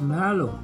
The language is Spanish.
Malo.